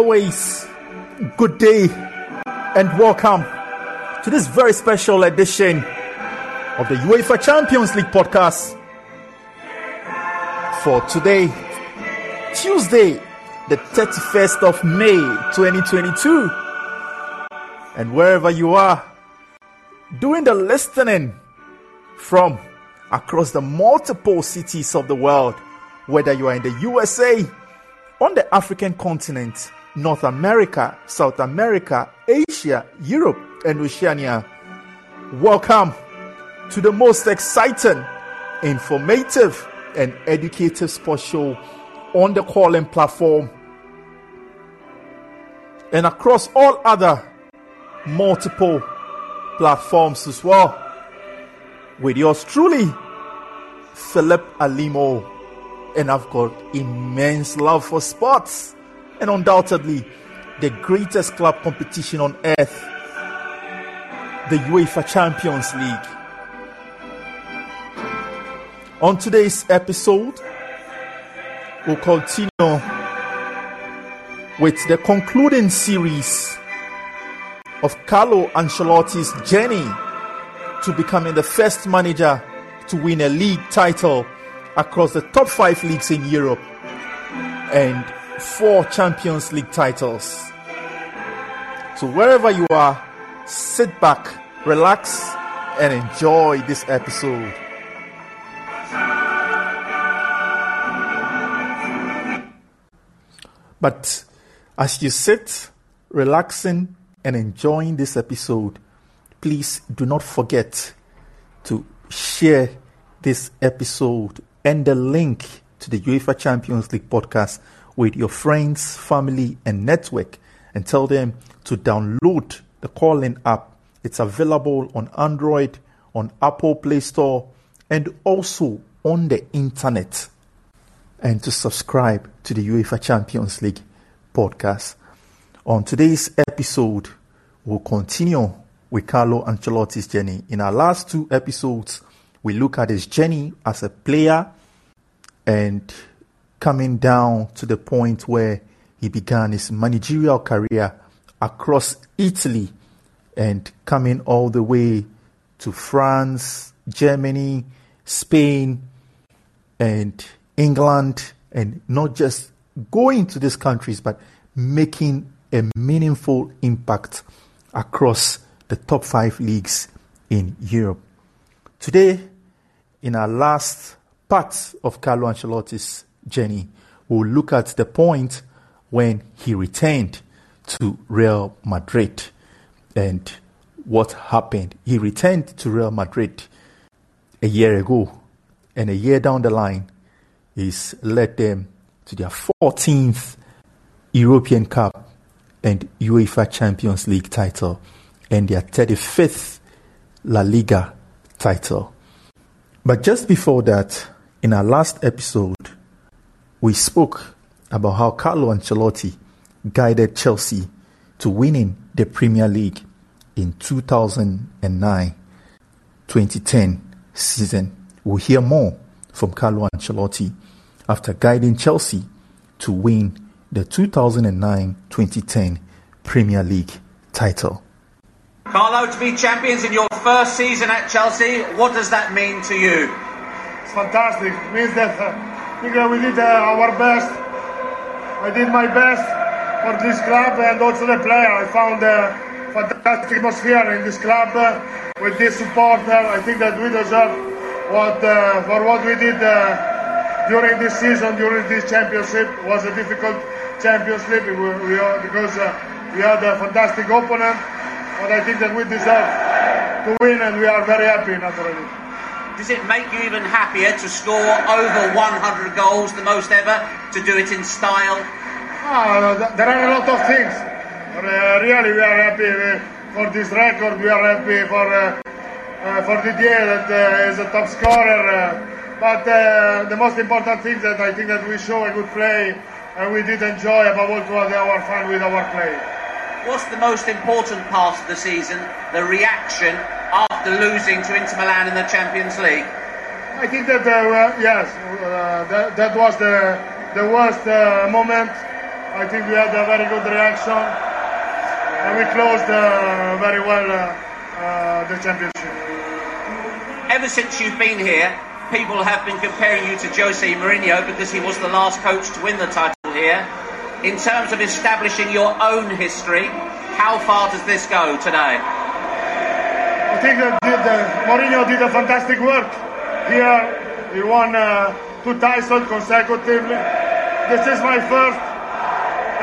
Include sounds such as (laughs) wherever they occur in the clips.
Always, good day and welcome to this very special edition of the UEFA Champions League podcast for today, Tuesday, the 31st of May 2022. And wherever you are, doing the listening from across the multiple cities of the world, whether you are in the USA, on the African continent, North America, South America, Asia, Europe, and Oceania. Welcome to the most exciting, informative, and educative sports show on the Callin platform and across all other multiple platforms as well. With yours truly, Philip Alimo and I've got immense love for sports and undoubtedly the greatest club competition on earth, the UEFA Champions League. On today's episode, we'll continue with the concluding series of Carlo Ancelotti's journey to becoming the first manager to win a league title across the top five leagues in Europe and four Champions League titles. So, wherever you are, sit back, relax, and enjoy this episode. But as you sit, relaxing, and enjoying this episode, please do not forget to share this episode and the link to the UEFA Champions League podcast with your friends, family, and network and tell them to download the Callin app. It's available on Android, on Apple Play Store, and also on the internet. And to subscribe to the UEFA Champions League podcast. On today's episode, we'll continue with Carlo Ancelotti's journey. In our last two episodes, we look at his journey as a player and coming down to the point where he began his managerial career across Italy and coming all the way to France, Germany, Spain, and England, and not just going to these countries, but making a meaningful impact across the top five leagues in Europe. Today, in our last part of Carlo Ancelotti's journey, we'll look at the point when he returned to Real Madrid and what happened. He returned to Real Madrid a year ago, and a year down the line, he's led them to their 14th European Cup and UEFA Champions League title and their 35th La Liga title. But just before that, in our last episode, we spoke about how Carlo Ancelotti guided Chelsea to winning the Premier League in 2009 2010 season. We'll hear more from Carlo Ancelotti after guiding Chelsea to win the 2009 2010 Premier League title. Carlo, to be champions in your first season at Chelsea, what does that mean to you? It's fantastic. It means that uh, Uh, we did uh, our best. I did my best for this club and also the player. I found a fantastic atmosphere in this club uh, with this supporter. I think that we deserve what uh, for what we did during this season, during this championship. It was a difficult championship we, we, because we had a fantastic opponent but I think that we deserve to win and we are very happy naturally. Does it make you even happier to score over 100 goals, the most ever, to do it in style? Oh, there are a lot of things. Uh, really, we are happy uh, for this record. We are happy for uh, uh for Didier that uh, is a top scorer. But the most important thing that I think that we show a good play and we did enjoy above all have our fun with our play. What's the most important part of the season? The reaction after losing to Inter Milan in the Champions League. I think that uh, yes, uh, that, that, was the the worst uh, moment I think we had a very good reaction, and we closed uh, very well uh, uh, the championship. Ever since you've been here, people have been comparing you to Jose Mourinho because he was the last coach to win the title here. In terms of establishing your own history, how far does this go today? I think that did, uh, Mourinho did a fantastic work here. He won uh, two titles consecutively. This is my first,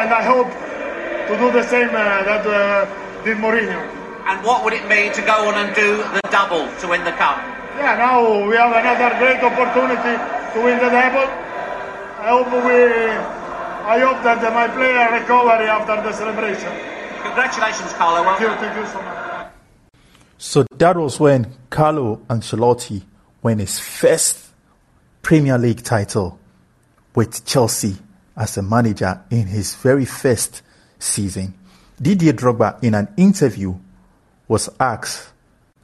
and I hope to do the same uh, that uh, did Mourinho. And what would it mean to go on and do the double to win the cup? Yeah, now we have another great opportunity to win the double. I hope we, I hope that my player recover after the celebration. Congratulations, Carlo. Well Thank you, thank you so much. So that was when Carlo Ancelotti won his first Premier League title with Chelsea as a manager in his very first season. Didier Drogba, in an interview, was asked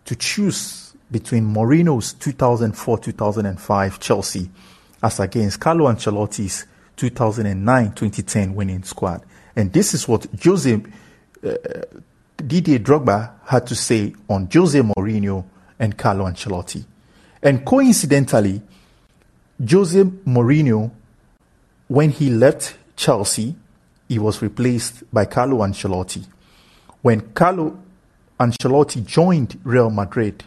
to choose between Mourinho's 2004-2005 Chelsea as against Carlo Ancelotti's 2009-2010 winning squad. And this is what Jose uh, Didier Drogba had to say on Jose Mourinho and Carlo Ancelotti. And coincidentally, Jose Mourinho, when he left Chelsea, he was replaced by Carlo Ancelotti. When Carlo Ancelotti joined Real Madrid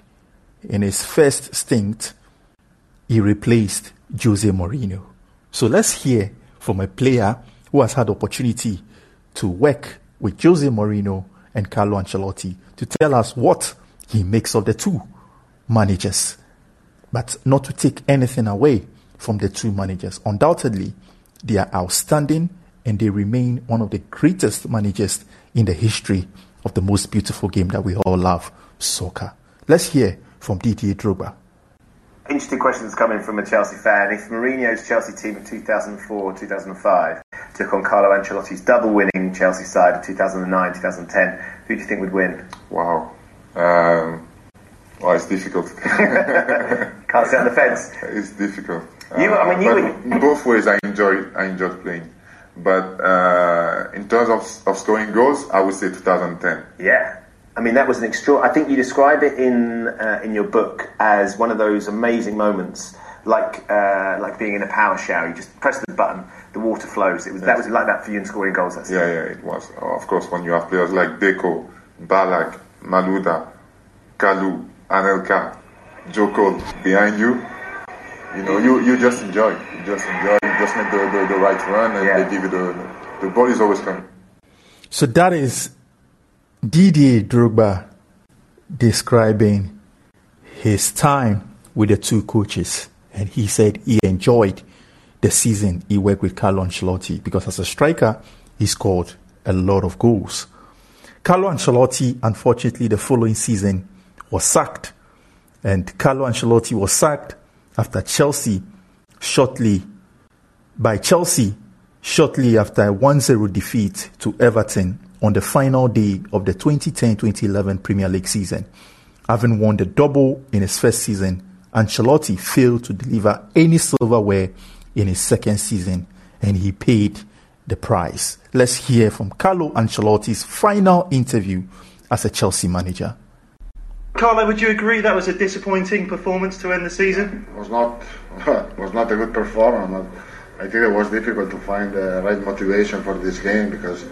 in his first stint, he replaced Jose Mourinho. So let's hear from a player who has had opportunity to work with Jose Mourinho and Carlo Ancelotti to tell us what he makes of the two managers, but not to take anything away from the two managers. Undoubtedly, they are outstanding and they remain one of the greatest managers in the history of the most beautiful game that we all love, soccer. Let's hear from Didier Drogba. Interesting questions coming from a Chelsea fan. If Mourinho's Chelsea team of 2004 2005 took on Carlo Ancelotti's double winning Chelsea side of 2009 2010, who do you think would win? Wow. Um, well, it's difficult. (laughs) Can't sit on the fence. it's difficult. You- I mean, you would- both ways, I enjoyed. I enjoyed playing. But uh, in terms of, of scoring goals, I would say 2010. Yeah. I mean, that was an extra. I think you describe it in uh, in your book as one of those amazing moments, like uh, like being in a power shower. You just press the button, the water flows. It was that was like that for you in scoring goals. That's Yeah, yeah, it was. Of course, when you have players like Deco, Ballack, Malouda, Kalou, Anelka, Joe Cole behind you, you know, you, you just enjoy. You just enjoy. You just make the, the, the right run and Yeah. they give you the, the ball is always coming. So that is Didier Drogba describing his time with the two coaches. And he said he enjoyed the season he worked with Carlo Ancelotti because as a striker, he scored a lot of goals. Carlo Ancelotti, unfortunately, the following season was sacked. And Carlo Ancelotti was sacked after Chelsea shortly by Chelsea shortly after a 1-0 defeat to Everton on the final day of the 2010-2011 Premier League season. Having won the double in his first season, Ancelotti failed to deliver any silverware in his second season and he paid the price. Let's hear from Carlo Ancelotti's final interview as a Chelsea manager. Carlo, would you agree that was a disappointing performance to end the season? was not (laughs) was not a good performance. I think it was difficult to find the right motivation for this game because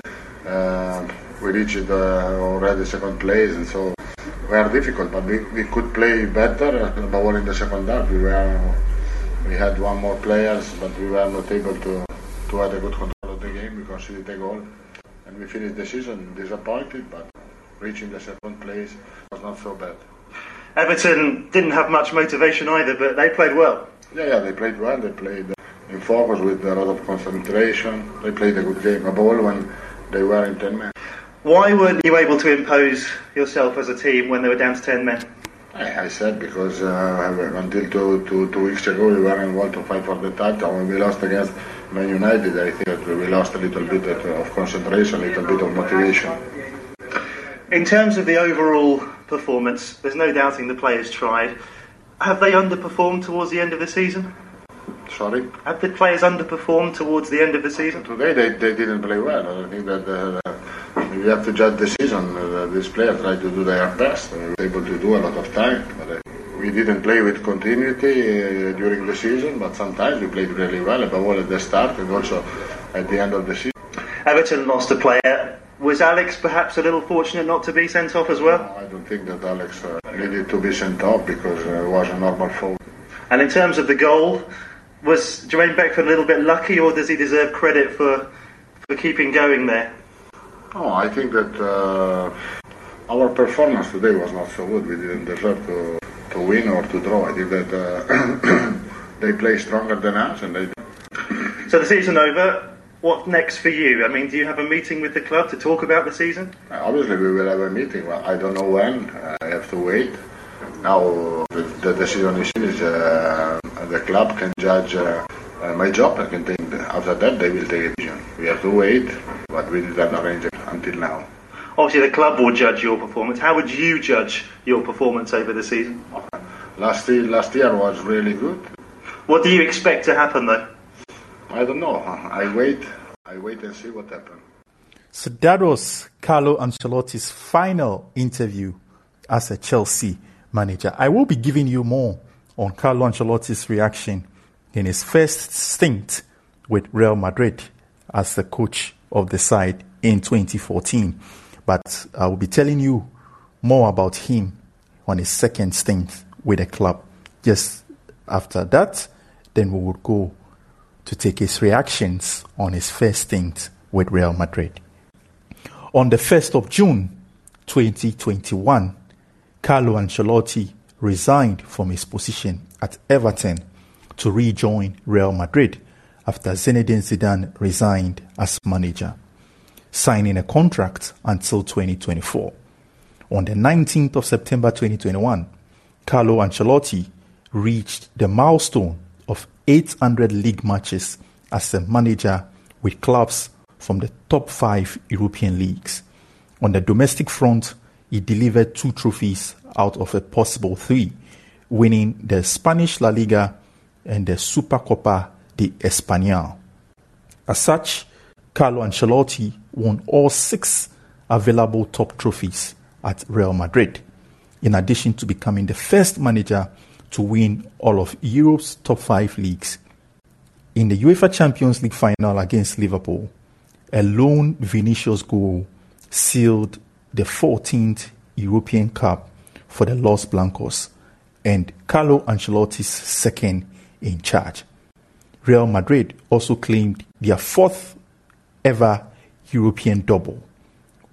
we reached uh, already second place, and so we are difficult. But we, we could play better, above all in the second half. We were we had one more players, but we were not able to to have a good control of the game. We conceded a goal, and we finished the season disappointed. But reaching the second place was not so bad. Everton didn't have much motivation either, but they played well. Yeah, yeah, they played well. They played in focus with a lot of concentration. They played a good game. Above all, when they were in 10 men. Why weren't you able to impose yourself as a team when they were down to 10 men? I, I said because uh, until two, two, two weeks ago we were in to fight for the title. When we lost against Man United, I think that we lost a little bit of, of concentration, a little bit of motivation. In terms of the overall performance, there's no doubting the players tried. Have they underperformed towards the end of the season? Sorry? Have the players underperformed towards the end of the season? Today they, they didn't play well. I think that uh, you have to judge the season. Uh, these players try to do their best. They were able to do a lot of time. But, uh, we didn't play with continuity uh, during the season, but sometimes we played really well, above all at the start and also at the end of the season. Everton lost a player. Was Alex perhaps a little fortunate not to be sent off as well? I don't think that Alex uh, needed to be sent off because uh, it was a normal foul. And in terms of the goal, was Jermaine Beckford a little bit lucky, or does he deserve credit for for keeping going there? Oh, I think that uh, our performance today was not so good. We didn't deserve to, to win or to draw. I think that uh, (coughs) they play stronger than us, and they. (coughs) So the season over. What next for you? I mean, do you have a meeting with the club to talk about the season? Obviously, we will have a meeting. Well, I don't know when. I have to wait. Now the decision is finished. Uh, the club can judge uh, uh, my job. I can take. After that, they will take a decision. We have to wait, but we didn't arrange it until now. Obviously, the club will judge your performance. How would you judge your performance over the season? Last year, last year was really good. What do you expect to happen, though? I don't know. I wait. I wait and see what happens. So that was Carlo Ancelotti's final interview as a Chelsea manager. I will be giving you more on Carlo Ancelotti's reaction in his first stint with Real Madrid as the coach of the side in 2014. But I will be telling you more about him on his second stint with the club. Just after that, then we would go to take his reactions on his first stint with Real Madrid. On the 1st of June 2021, Carlo Ancelotti resigned from his position at Everton to rejoin Real Madrid after Zinedine Zidane resigned as manager, signing a contract until 2024. On the 19th of September 2021, Carlo Ancelotti reached the milestone of 800 league matches as a manager with clubs from the top five European leagues. On the domestic front, he delivered two trophies out of a possible three, winning the Spanish La Liga and the Supercopa de España. As such, Carlo Ancelotti won all six available top trophies at Real Madrid, in addition to becoming the first manager to win all of Europe's top five leagues. In the UEFA Champions League final against Liverpool, a lone Vinicius goal sealed the 14th European Cup for the Los Blancos and Carlo Ancelotti's second in charge. Real Madrid also claimed their fourth ever European double.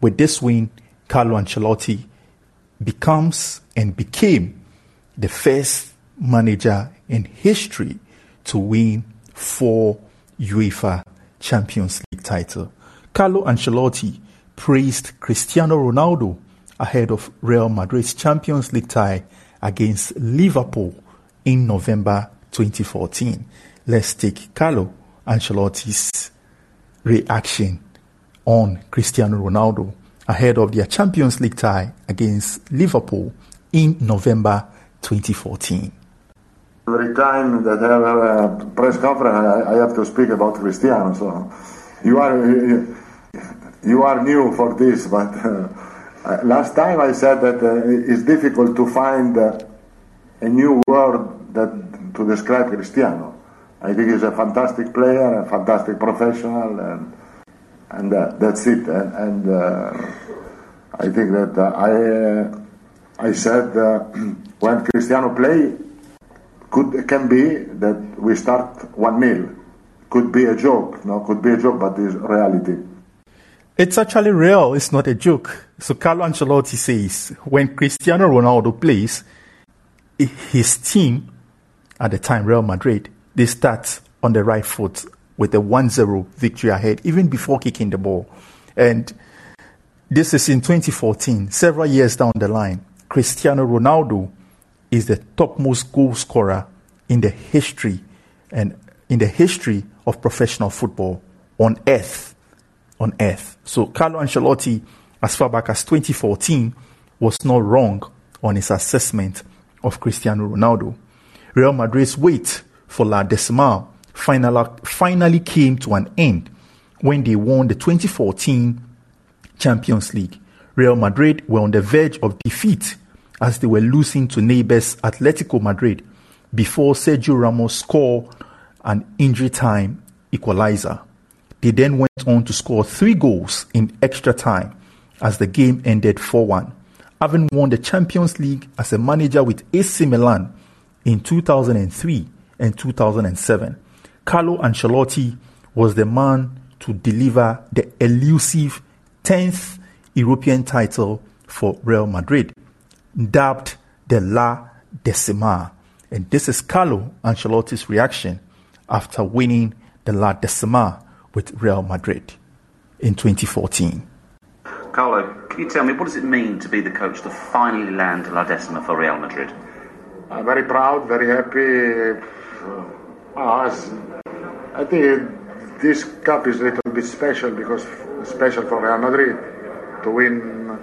With this win, Carlo Ancelotti becomes and became the first manager in history to win four UEFA Champions League titles. Carlo Ancelotti praised Cristiano Ronaldo ahead of Real Madrid's Champions League tie against Liverpool in November 2014. Let's take Carlo Ancelotti's reaction on Cristiano Ronaldo ahead of their Champions League tie against Liverpool in November 2014. Every time that I have a press conference, I have to speak about Cristiano. So you are you are new for this, but uh, last time I said that uh, it's difficult to find uh, a new word that to describe Cristiano. I think he's a fantastic player, a fantastic professional, and and uh, that's it. And, and uh, I think that uh, I I said (clears throat) when Cristiano play could can be that we start one nil. Could be a joke, no, could be a joke, but it's reality. It's actually real. It's not a joke. So Carlo Ancelotti says when Cristiano Ronaldo plays, his team at the time Real Madrid they start on the right foot with a 1-0 victory ahead even before kicking the ball. And this is in 2014, several years down the line. Cristiano Ronaldo is the topmost goal scorer in the history and in the history of professional football on earth. On earth. So Carlo Ancelotti, as far back as 2014, was not wrong on his assessment of Cristiano Ronaldo. Real Madrid's wait for La Decima finally came to an end when they won the 2014 Champions League. Real Madrid were on the verge of defeat as they were losing to neighbors Atletico Madrid before Sergio Ramos scored an injury time equalizer. They then went on to score three goals in extra time as the game ended 4 1. Having won the Champions League as a manager with AC Milan in 2003 and 2007, Carlo Ancelotti was the man to deliver the elusive 10th European title for Real Madrid, dubbed the La Decima. And this is Carlo Ancelotti's reaction after winning the La Decima with Real Madrid in 2014. Carlo, can you tell me what does it mean to be the coach to finally land La Decima for Real Madrid? I'm very proud, very happy. Uh, I think this cup is a little bit special because special for Real Madrid to win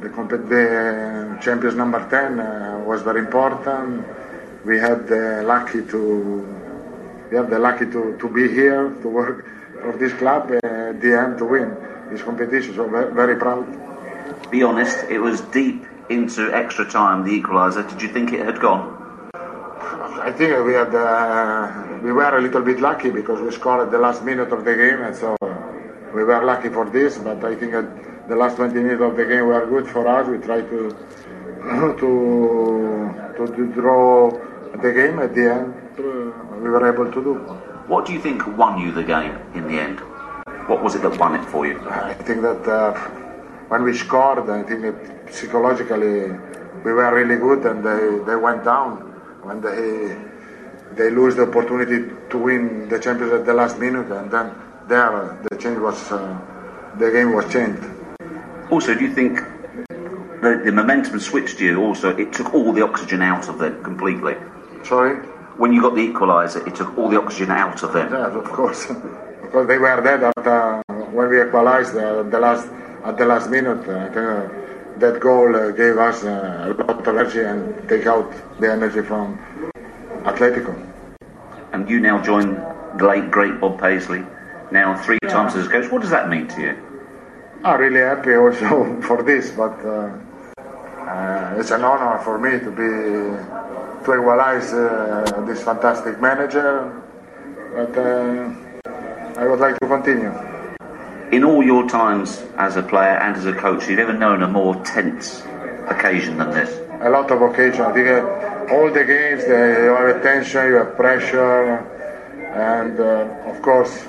the, the champions number 10 uh, was very important. We had the lucky to we have the lucky to, to be here to work for this club uh, the end to win this competition. So very, very proud. Be honest, it was deep into extra time, the equaliser. Did you think it had gone? I think we had uh, we were a little bit lucky because we scored at the last minute of the game, and so we were lucky for this. But I think that the last 20 minutes of the game were good for us. We tried to (coughs) to to, draw the game at the end. We were able to do. What do you think won you the game in the end? What was it that won it for you? I think that uh, when we scored, I think psychologically we were really good, and they, they went down when they they lose the opportunity to win the champions at the last minute, and then there the change was uh, the game was changed. Also, do you think the, the momentum switched you? Also, it took all the oxygen out of them completely. Sorry. When you got the equaliser, it took all the oxygen out of them. Yes, of course, (laughs) because they were dead at, uh, when we equalized uh, the last at the last minute. Uh, that goal uh, gave us uh, a lot of energy and take out the energy from Atletico. And you now join the late great Bob Paisley, now three yeah. times as coach. What does that mean to you? I'm really happy also (laughs) for this, but uh, uh, it's an honor for me to be to equalize uh, this fantastic manager. But uh, I would like to continue in all your times as a player and as a coach, you've ever known a more tense occasion than this? A lot of occasions. I think uh, all the games, uh, you have tension, you have pressure, and uh, of course,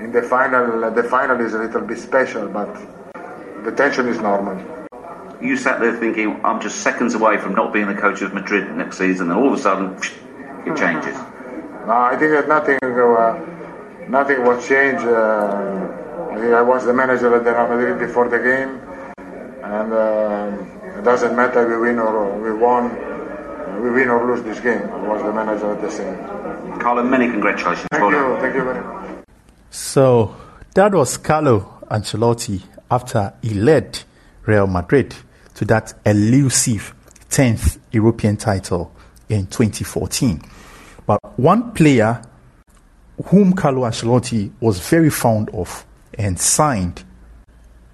in the final, the final is a little bit special, but the tension is normal. You sat there thinking, I'm just seconds away from not being the coach of Madrid next season, and all of a sudden, it changes. No, I think that nothing, uh, nothing was changed. Uh, I was the manager at the Real Madrid before the game, and uh, it doesn't matter if we win or we won, we win or lose this game. I was the manager at the same. Carlo, many congratulations. Thank you, thank you very much. So that was Carlo Ancelotti after he led Real Madrid to that elusive 10th European title in 2014. But one player whom Carlo Ancelotti was very fond of and signed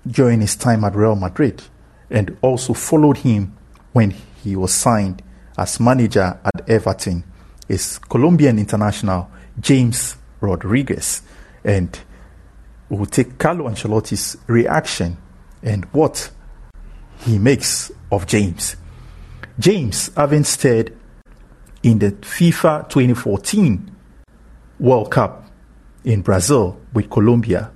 during his time at Real Madrid and also followed him when he was signed as manager at Everton is Colombian international James Rodriguez. And we'll take Carlo Ancelotti's reaction and what he makes of James. James, having starred in the FIFA 2014 World Cup in Brazil with Colombia,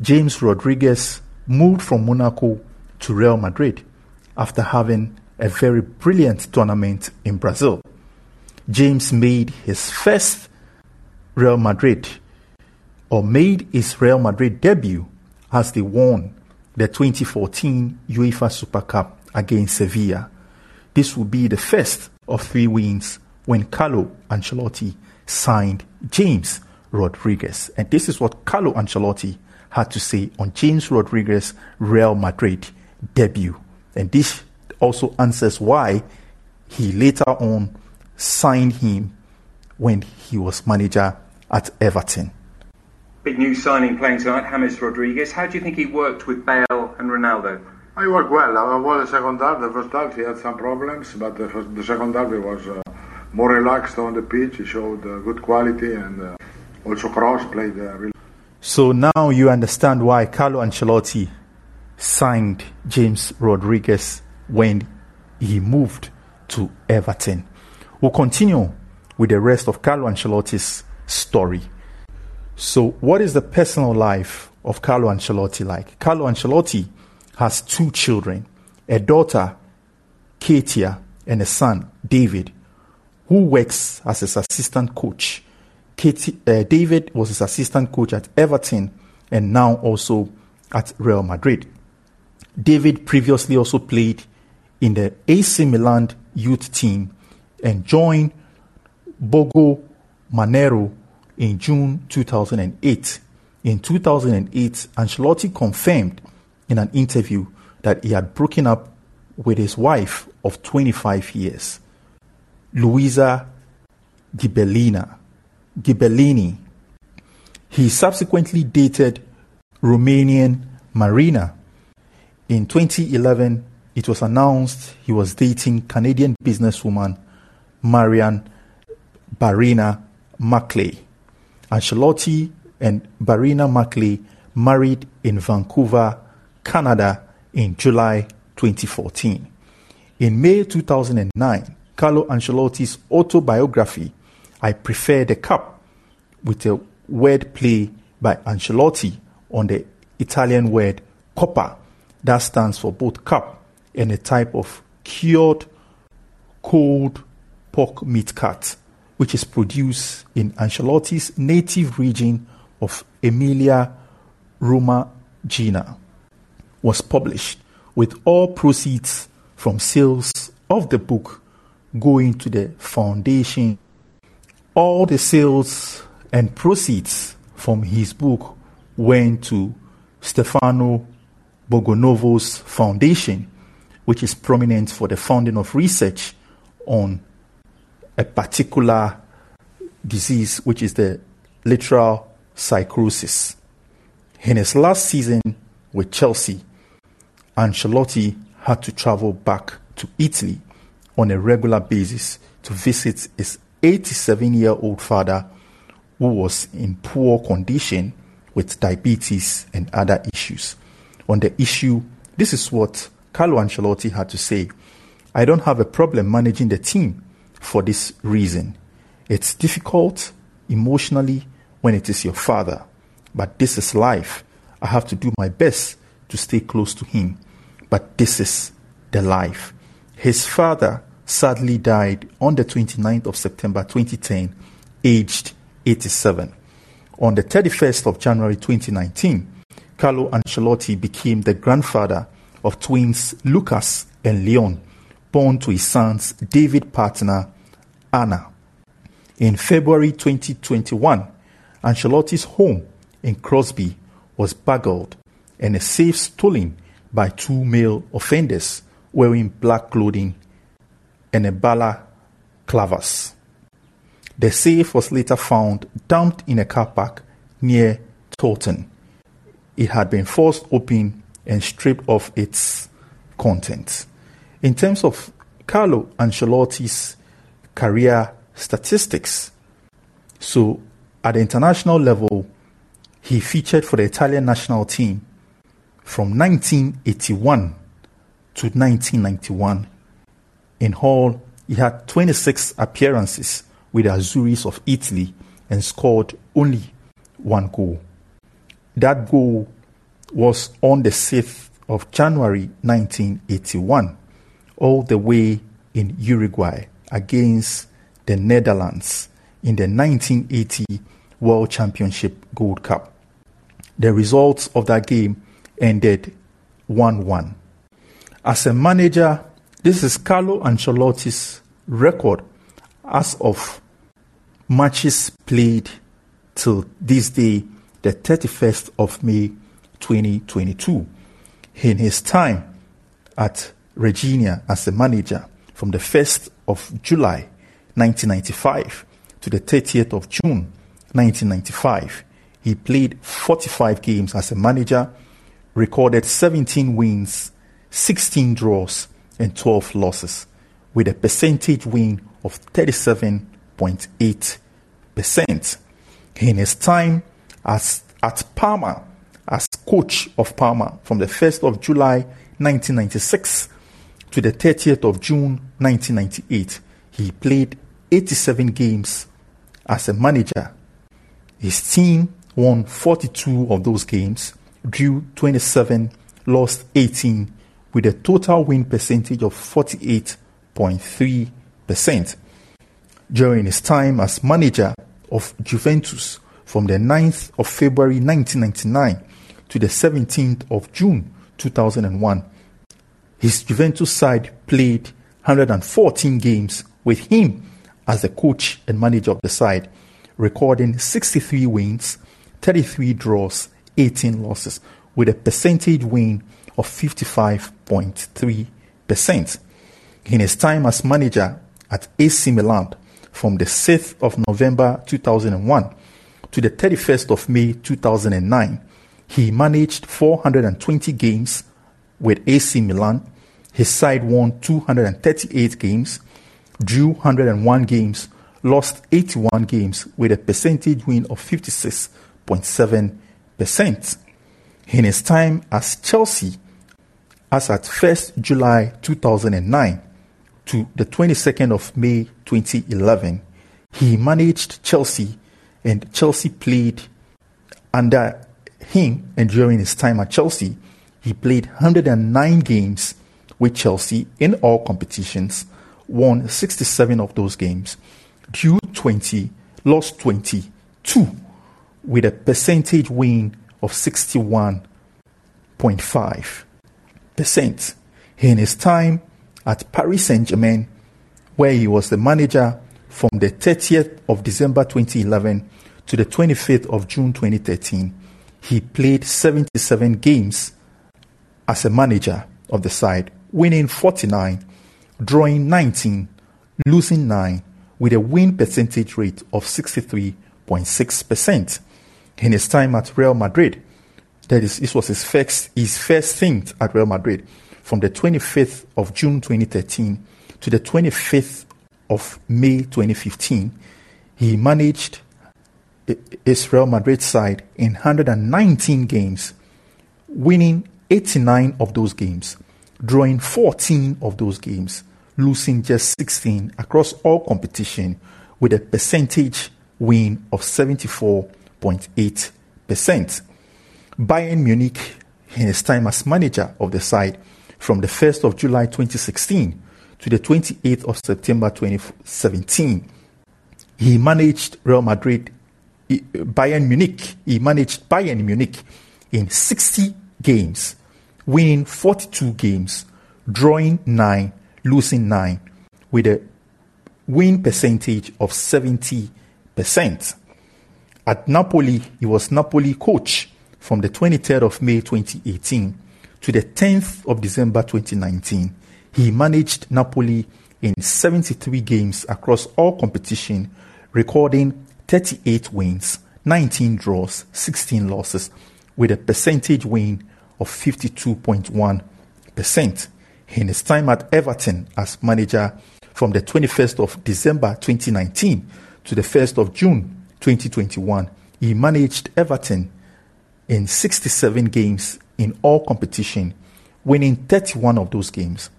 James Rodriguez moved from Monaco to Real Madrid after having a very brilliant tournament in Brazil. James made his first Real Madrid or made his Real Madrid debut as they won the 2014 UEFA Super Cup against Sevilla. This will be the first of three wins when Carlo Ancelotti signed James Rodriguez. And this is what Carlo Ancelotti had to say on James Rodriguez' Real Madrid debut. And this also answers why he later on signed him when he was manager at Everton. Big new signing playing tonight, James Rodriguez. How do you think he worked with Bale and Ronaldo? I worked well. I was the second half. The first half he had some problems, but the, first, the second half he was uh, more relaxed on the pitch. He showed uh, good quality and uh, also Kroos played uh, really. So now you understand why Carlo Ancelotti signed James Rodriguez when he moved to Everton. We'll continue with the rest of Carlo Ancelotti's story. So, what is the personal life of Carlo Ancelotti like? Carlo Ancelotti has two children a daughter, Katia, and a son, David, who works as his assistant coach. Katie, uh, David was his assistant coach at Everton and now also at Real Madrid. David previously also played in the AC Milan youth team and joined Bogo Manero in June 2008. In 2008, Ancelotti confirmed in an interview that he had broken up with his wife of 25 years, Luisa Ghibellina. Ghibellini. He subsequently dated Romanian Marina. In 2011, it was announced he was dating Canadian businesswoman Marian Barrena McClay. Ancelotti and Barrena McClay married in Vancouver, Canada in July 2014. In May 2009, Carlo Ancelotti's autobiography, I Prefer the Cup, with a word play by Ancelotti on the Italian word coppa, that stands for both cup and a type of cured cold pork meat cut, which is produced in Ancelotti's native region of Emilia Romagna, was published with all proceeds from sales of the book going to the foundation. All the sales and proceeds from his book went to Stefano Borgonovo's foundation, which is prominent for the funding of research on a particular disease, which is the lateral sclerosis. In his last season with Chelsea, Ancelotti had to travel back to Italy on a regular basis to visit his 87 year old father, who was in poor condition with diabetes and other issues. On the issue, this is what Carlo Ancelotti had to say I don't have a problem managing the team for this reason. It's difficult emotionally when it is your father, but this is life. I have to do my best to stay close to him, but this is the life. His father sadly died on the 29th of September 2010, aged 87. On the 31st of January 2019, Carlo Ancelotti became the grandfather of twins Lucas and Leon, born to his sons David partner Anna. In February 2021, Ancelotti's home in Crosby was burgled and a safe stolen by two male offenders wearing black clothing and a bala clavas. The safe was later found dumped in a car park near Thornton. It had been forced open and stripped of its contents. In terms of Carlo Ancelotti's career statistics, so at the international level, he featured for the Italian national team from 1981 to 1991. In all, he had 26 appearances with the Azzurris of Italy and scored only one goal. That goal was on the 6th of January 1981, all the way in Uruguay against the Netherlands in the 1980 World Championship Gold Cup. The results of that game ended 1 1. As a manager, this is Carlo Ancelotti's record as of matches played till this day, the 31st of May 2022. In his time at Reggiana as a manager from the 1st of July 1995 to the 30th of June 1995. He played 45 games as a manager, recorded 17 wins, 16 draws, and 12 losses, with a percentage win of 37.8%. In his time as at Parma as coach of Parma from the 1st of July 1996 to the 30th of June 1998, he played 87 games as a manager. His team won 42 of those games, drew 27, lost 18, with a total win percentage of 48.3%. During his time as manager of Juventus from the 9th of February 1999 to the 17th of June 2001, his Juventus side played 114 games with him as the coach and manager of the side, recording 63 wins, 33 draws, 18 losses, with a percentage win of 55.3%. In his time as manager at AC Milan from the 6th of November 2001 to the 31st of May 2009, he managed 420 games with AC Milan. His side won 238 games, drew 101 games, lost 81 games with a percentage win of 56.7%. In his time as Chelsea, as at 1st July 2009 to the 22nd of May 2011, he managed Chelsea and Chelsea played under him and during his time at Chelsea, he played 109 games with Chelsea in all competitions, won 67 of those games, drew 20, lost 22, with a percentage win of 61.5%. In his time at Paris Saint Germain, where he was the manager from the 30th of December 2011 to the 25th of June 2013, he played 77 games as a manager of the side, winning 49, drawing 19, losing 9, with a win percentage rate of 63.6%. In his time at Real Madrid, that is, this was his first, his first stint at Real Madrid from the 25th of June 2013 to the 25th of May 2015. He managed his Real Madrid side in 119 games, winning 89 of those games, drawing 14 of those games, losing just 16 across all competition with a percentage win of 74.8%. Bayern Munich, in his time as manager of the side from the 1st of July 2016 to the 28th of September 2017, he managed Real Madrid eh, Bayern Munich. He managed Bayern Munich in 60 games, winning 42 games, drawing 9, losing 9, with a win percentage of 70%. At Napoli, he was Napoli coach from the 23rd of May 2018 to the 10th of December 2019. He managed Napoli in 73 games across all competition, recording 38 wins, 19 draws, 16 losses, with a percentage win of 52.1%. In his time at Everton as manager from the 21st of December 2019 to the 1st of June 2021, he managed Everton in 67 games in all competition, winning 31 of those games,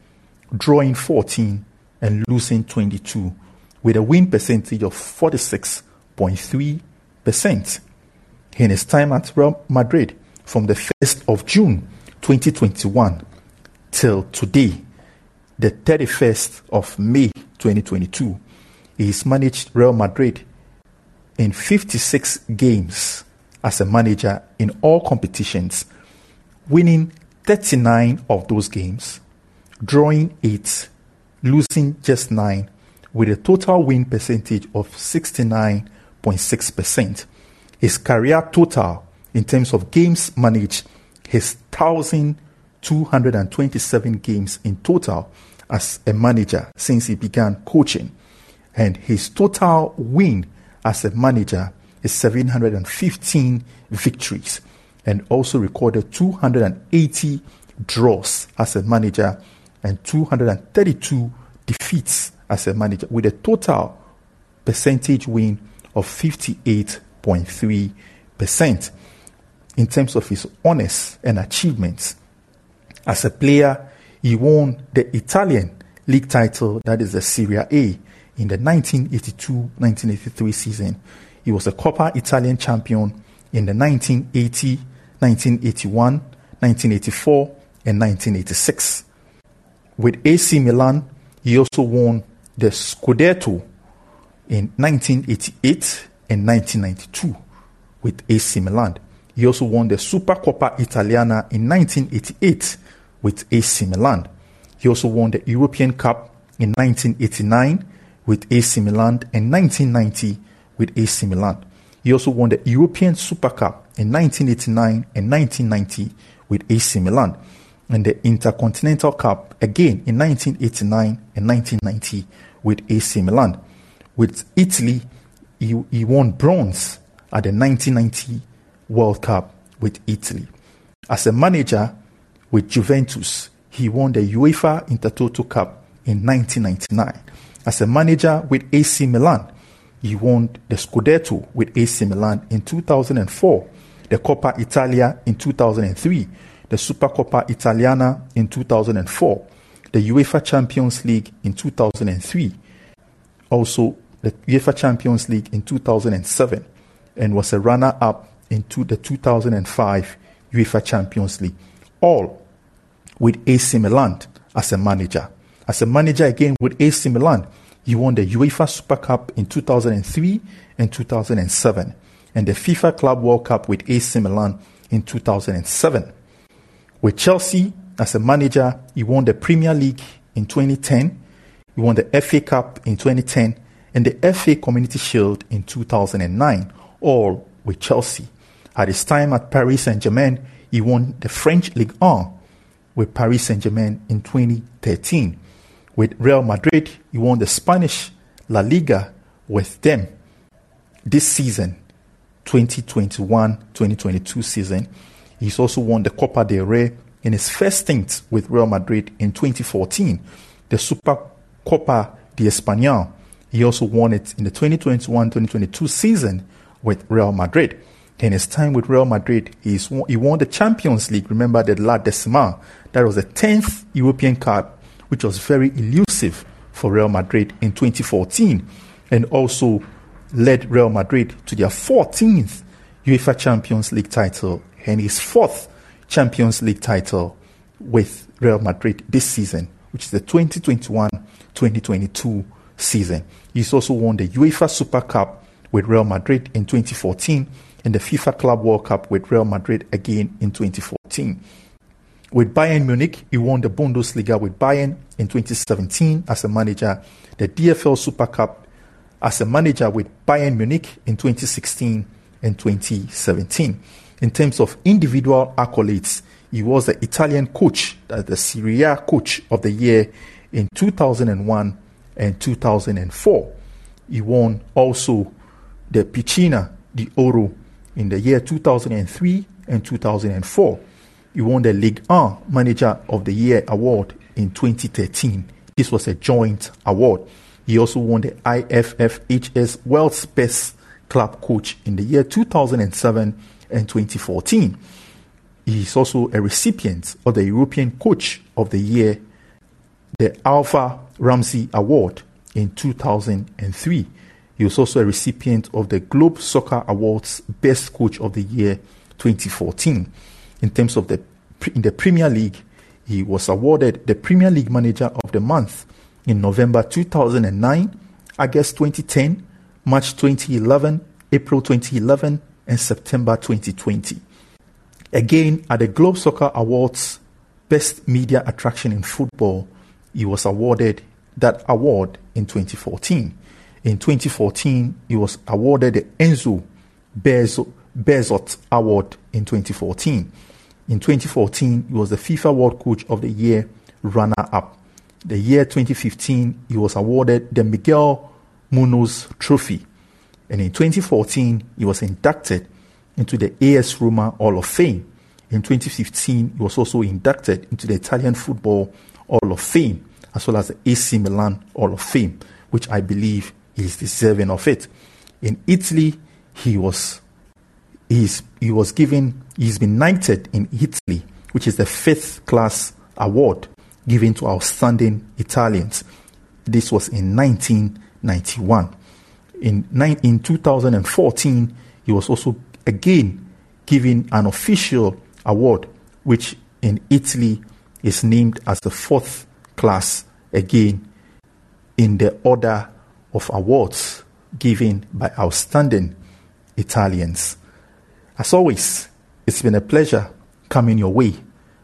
drawing 14 and losing 22, with a win percentage of 46 0.3% in his time at Real Madrid from the 1st of June 2021 till today, the 31st of May 2022. He's managed Real Madrid in 56 games as a manager in all competitions, winning 39 of those games, drawing 8, losing just 9, with a total win percentage of 69 0.6%. His career total in terms of games managed, his 1,227 games in total as a manager since he began coaching. And his total win as a manager is 715 victories and also recorded 280 draws as a manager and 232 defeats as a manager with a total percentage win of 58.3%. In terms of his honors and achievements, as a player, he won the Italian league title, that is the Serie A, in the 1982-1983 season. He was a Coppa Italian champion in the 1980, 1981, 1984, and 1986. With AC Milan, he also won the Scudetto in 1988 and 1992 with AC Milan. He also won the Supercoppa Italiana in 1988 with AC Milan. He also won the European Cup in 1989 with AC Milan and 1990 with AC Milan. He also won the European Super Cup in 1989 and 1990 with AC Milan and the Intercontinental Cup again in 1989 and 1990 with AC Milan. With Italy, he, he won bronze at the 1990 World Cup with Italy. As a manager with Juventus, he won the UEFA Intertoto Cup in 1999. As a manager with AC Milan, he won the Scudetto with AC Milan in 2004, the Coppa Italia in 2003, the Supercoppa Italiana in 2004, the UEFA Champions League in 2003, also the UEFA Champions League in 2007, and was a runner up into the 2005 UEFA Champions League, all with AC Milan as a manager. As a manager again with AC Milan, he won the UEFA Super Cup in 2003 and 2007, and the FIFA Club World Cup with AC Milan in 2007. With Chelsea as a manager, he won the Premier League in 2010, he won the FA Cup in 2010, and the FA Community Shield in 2009, all with Chelsea. At his time at Paris Saint Germain, he won the French Ligue 1 with Paris Saint Germain in 2013. With Real Madrid, he won the Spanish La Liga with them this season, 2021 2022 season. He's also won the Copa del Rey in his first stint with Real Madrid in 2014, the Super Copa de España. He also won it in the 2021-2022 season with Real Madrid. In his time with Real Madrid, he's he won the Champions League. Remember the La Decima? That was the 10th European Cup, which was very elusive for Real Madrid in 2014, and also led Real Madrid to their 14th UEFA Champions League title and his fourth Champions League title with Real Madrid this season, which is the 2021 2022 season. He's also won the UEFA Super Cup with Real Madrid in 2014 and the FIFA Club World Cup with Real Madrid again in 2014. With Bayern Munich, he won the Bundesliga with Bayern in 2017 as a manager, the DFL Super Cup as a manager with Bayern Munich in 2016 and 2017 in terms of individual accolades, he was the Italian coach, uh, the Serie A coach of the year in 2001 and 2004. He won also the Panchina di Oro in the year 2003 and 2004. He won the Ligue 1 Manager of the Year award in 2013. This was a joint award. He also won the IFFHS World's Best Club Coach in the year 2007 and 2014. He is also a recipient of the European Coach of the Year, the Alf Ramsey Award in 2003. He was also a recipient of the Globe Soccer Awards Best Coach of the Year 2014. In terms of the in the Premier League, he was awarded the Premier League Manager of the Month in November 2009, August 2010, March 2011, April 2011, and September 2020. Again, at the Globe Soccer Awards Best Media Attraction in Football, he was awarded that award in 2014. In 2014, he was awarded the Enzo Bearzot Award in 2014. In 2014, he was the FIFA World Coach of the Year runner up. The year 2015, he was awarded the Miguel Munoz Trophy And in 2014, he was inducted into the AS Roma Hall of Fame. In 2015, he was also inducted into the Italian Football Hall of Fame, as well as the AC Milan Hall of Fame, which I believe is deserving of it. In Italy, he was he was given he's been knighted in Italy, which is the fifth class award given to outstanding Italians. This was in 1991. In, in 2014, he was also again given an official award, which in Italy is named as the fourth class again in the order of awards given by outstanding Italians. As always, it's been a pleasure coming your way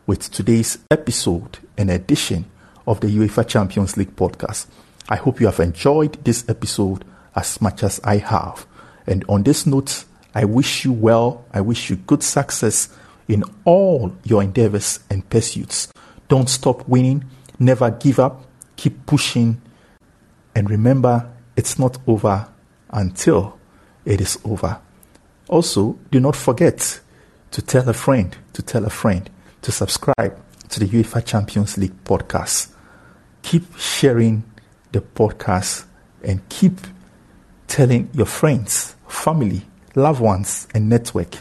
with today's episode and edition of the UEFA Champions League podcast. I hope you have enjoyed this episode as much as I have. And on this note, I wish you well. I wish you good success in all your endeavors and pursuits. Don't stop winning. Never give up. Keep pushing. And remember, it's not over until it is over. Also, do not forget to tell a friend, to tell a friend to subscribe to the UEFA Champions League podcast. Keep sharing the podcast and keep telling your friends, family, loved ones, and network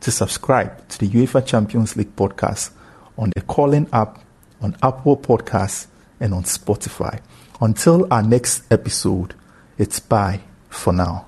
to subscribe to the UEFA Champions League podcast on the Callin app, on Apple Podcasts, and on Spotify. Until our next episode, it's bye for now.